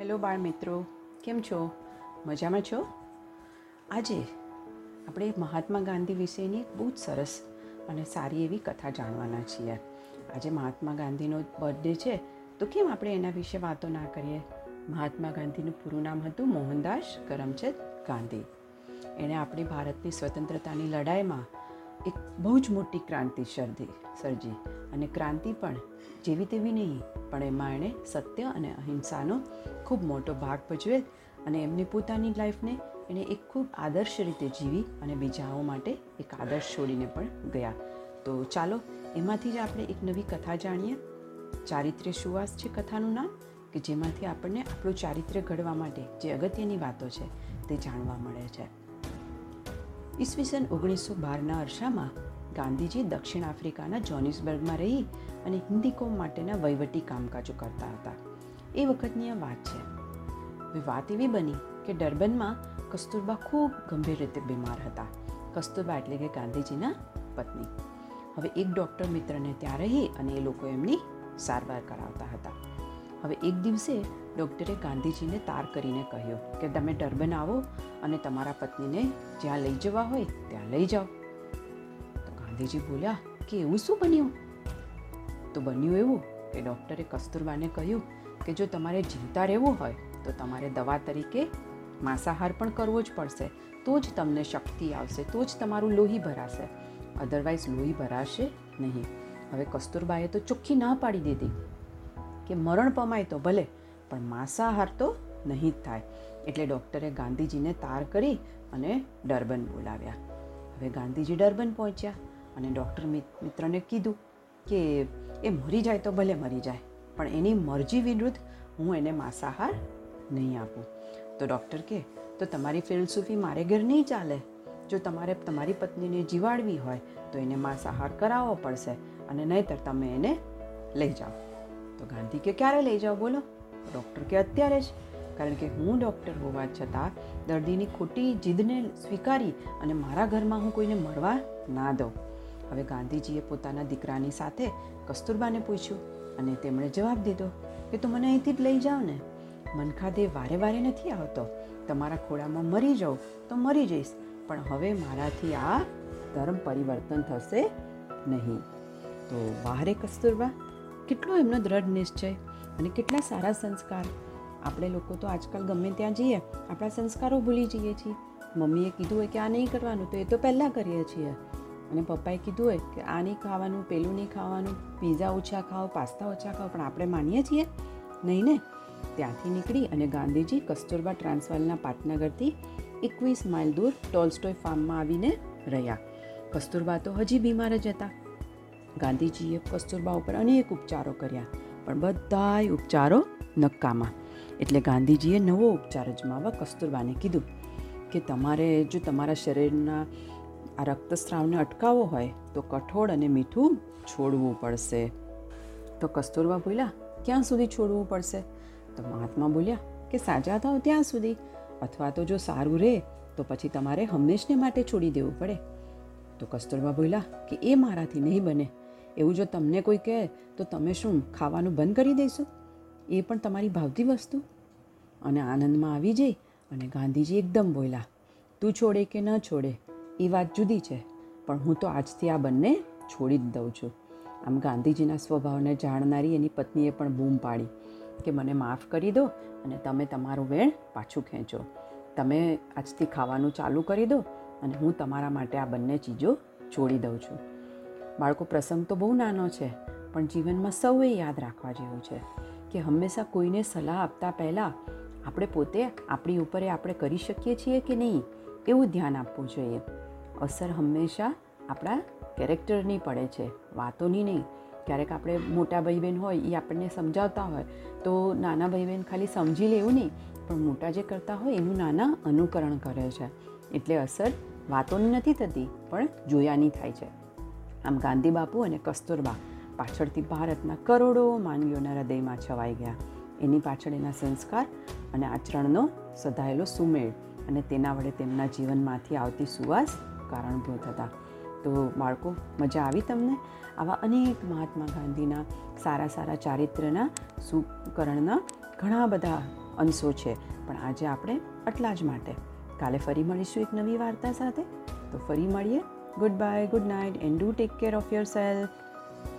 Hello બાળ મિત્રો, કેમ છો? મજામાં છો? આજે આપણે મહાત્મા ગાંધી વિશેની બહુ જ સરસ અને સારી એવી કથા જાણવાના છીએ. આજે મહાત્મા ગાંધીનો બર્થડે છે, તો કેમ આપણે એના વિશે વાતો ના કરીએ? મહાત્મા ગાંધીનું પૂરું નામ હતું મોહનદાસ કરમચંદ ગાંધી. એણે આપણી ભારતની સ્વતંત્રતાની લડાઈમાં એક બહુ જ મોટી ક્રાંતિ સર્જી સર્જી. અને ક્રાંતિ પણ જેવી તેવી નહીં, પણ એમાં એણે સત્ય અને અહિંસાનો ખૂબ મોટો ભાગ ભજવે અને એમની પોતાની લાઈફને એણે એક ખૂબ આદર્શ રીતે જીવી અને બીજાઓ માટે એક આદર્શ છોડીને પણ ગયા. તો ચાલો, એમાંથી જ આપણે એક નવી કથા જાણીએ. ચારિત્ર્ય સુવાસ છે કથાનું નામ, કે જેમાંથી આપણને આપણું ચારિત્ર્ય ઘડવા માટે જે અગત્યની વાતો છે તે જાણવા મળે છે. ઈસવીસન ઓગણીસો બારના અરસામાં ગાંધીજી દક્ષિણ આફ્રિકાના જોનિસબર્ગમાં રહી અને હિન્દી કોમ માટેના વહીવટી કામકાજો કરતા હતા. એ વખતની આ વાત છે. વાત એવી બની કે ડર્બનમાં કસ્તુરબા ખૂબ ગંભીર રીતે બીમાર હતા. કસ્તુરબા એટલે કે ગાંધીજીના પત્ની. હવે એક ડૉક્ટર મિત્રને ત્યાં રહી અને એ લોકો એમની સારવાર કરાવતા હતા. હવે એક દિવસે ડૉક્ટરે ગાંધીજીને તાર કરીને કહ્યું કે તમે ટર્બન આવો અને તમારા પત્નીને જ્યાં લઈ જવા હોય ત્યાં લઈ જાઓ. તો ગાંધીજી બોલ્યા, કે એવું શું બન્યું? તો બન્યું એવું કે ડૉક્ટરે કસ્તુરબાને કહ્યું કે જો તમારે જીવતા રહેવું હોય તો તમારે દવા તરીકે માંસાહાર પણ કરવો જ પડશે. તો જ તમને શક્તિ આવશે, તો જ તમારું લોહી ભરાશે. અધરવાઇઝ લોહી ભરાશે નહીં. હવે કસ્તુરબાએ તો ચોખ્ખી ના પાડી દીધી. કે મરણ પમાય તો ભલે, પણ માંસાહાર તો નહીં જ થાય. એટલે ડૉક્ટરે ગાંધીજીને તાર કરી અને ડર્બન બોલાવ્યા. હવે ગાંધીજી ડર્બન પહોંચ્યા અને ડૉક્ટર મિત્રને કીધું કે એ મરી જાય તો ભલે મરી જાય, પણ એની મરજી વિરુદ્ધ હું એને માંસાહાર નહીં આપું. તો ડૉક્ટર કે, તો તમારી ફિલસૂફી મારે ઘેર નહીં ચાલે? જો તમારે, તમારી પત્નીને જીવાડવી હોય તો એને માંસાહાર કરાવવો પડશે અને નહીંતર તમે એને લઈ જાઓ. તો ગાંધી કે ક્યારે લઈ જાઓ? બોલો. ડૉક્ટર કે અત્યારે જ. કારણ કે હું ડૉક્ટર હોવા છતાં દર્દીની ખોટી જીદને સ્વીકારી અને મારા ઘરમાં હું કોઈને મળવા ના દઉં. હવે ગાંધીજીએ પોતાના દીકરાની સાથે કસ્તુરબાને પૂછ્યું અને તેમણે જવાબ દીધો કે તું મને અહીંથી જ લઈ જાઓ ને. મનખાદેવ વારે વારે નથી આવતો. તમારા ખોળામાં મરી જાઉં તો મરી જઈશ. પણ હવે મારાથી આ ધર્મ પરિવર્તન થશે નહીં. તો વાહરે કસ્તુરબા કેટલો એમનો દ્રઢ નિશ્ચય અને કેટલા સારા સંસ્કાર. આપણે લોકો તો આજકાલ ગમે ત્યાં જઈએ, આપણા સંસ્કારો ભૂલી જઈએ છીએ. મમ્મીએ કીધું હોય કે આ નહીં કરવાનું, તો એ તો પહેલાં કરીએ છીએ. અને પપ્પાએ કીધું હોય કે આ નહીં ખાવાનું, પેલું નહીં ખાવાનું, પીઝા ઓછા ખાઓ, પાસ્તા ઓછા ખાઓ, પણ આપણે માનીએ છીએ? નહીં ને? ત્યાંથી નીકળી અને ગાંધીજી કસ્તુરબા ટ્રાન્સવાલના પાટનગરથી એકવીસ માઇલ દૂર ટોલસ્ટોય ફાર્મમાં આવીને રહ્યા. કસ્તુરબા તો હજી બીમાર જ હતા. ગાંધીજીએ કસ્તુરબા ઉપર અનેક ઉપચારો કર્યા, પણ બધાય ઉપચારો નકામા. એટલે ગાંધીજીએ નવો ઉપચાર અજમાવવા કસ્તુરબાને કીધું કે તમારે, જો તમારા શરીરના આ રક્તસ્રાવને અટકાવવો હોય, તો કઠોળ અને મીઠું છોડવું પડશે. તો કસ્તુરબા બોલ્યા, ક્યાં સુધી છોડવું પડશે? તો મહાત્મા બોલ્યા, કે સાજા થાવ ત્યાં સુધી, અથવા તો જો સારું રહે તો પછી તમારે હંમેશને માટે છોડી દેવું પડે. તો કસ્તુરબા બોલ્યા, કે એ મારાથી નહીં બને. એવું જો તમને કોઈ કહે, તો તમે શું ખાવાનું બંધ કરી દેશો? એ પણ તમારી ભાવતી વસ્તુ. અને આનંદમાં આવી જઈ અને ગાંધીજી એકદમ બોલ્યા, તું છોડે કે ન છોડે, એ વાત જુદી છે, પણ હું તો આજથી આ બંને છોડી જ દઉં છું. આમ ગાંધીજીના સ્વભાવને જાણનારી એની પત્નીએ પણ બૂમ પાડી કે, મને માફ કરી દો અને તમે તમારું વેણ પાછું ખેંચો. તમે આજથી ખાવાનું ચાલુ કરી દો અને હું તમારા માટે આ બંને ચીજો છોડી દઉં છું. બાળકો પ્રસંગ તો બહુ નાનો છે, પણ જીવનમાં સૌએ યાદ રાખવા જેવું છે કે હંમેશા કોઈને સલાહ આપતા પહેલાં આપણે પોતે આપણી ઉપર આપણે કરી શકીએ છીએ કે નહીં એવું ધ્યાન આપવું જોઈએ. અસર હંમેશા આપણા કેરેક્ટરની પડે છે, વાતોની નહીં. ક્યારેક આપણે મોટા ભાઈ બહેન હોય એ આપણને સમજાવતા હોય, તો નાના ભાઈ બહેન ખાલી સમજી લેવું નહીં, પણ મોટા જે કરતા હોય એનું નાના અનુકરણ કરે છે. એટલે અસર વાતોની નથી થતી, પણ જોયાની થાય છે. આમ ગાંધી બાપુ અને કસ્તુરબા પાછળથી ભારતના કરોડો માનવીઓના હૃદયમાં છવાઈ ગયા. એની પાછળ એના સંસ્કાર અને આચરણનો સધાયેલો સુમેળ અને તેના વડે તેમના જીવનમાંથી આવતી સુવાસ કારણભૂત હતા. તો બાળકો, મજા આવી તમને? આવા અનેક મહાત્મા ગાંધીના સારા સારા ચારિત્ર્યના સુકરણના ઘણા બધા અંશો છે. પણ આજે આપણે આટલા જ માટે. કાલે ફરી મળીશું એક નવી વાર્તા સાથે. તો ફરી મળીએ. Goodbye, good night, and do take care of yourself.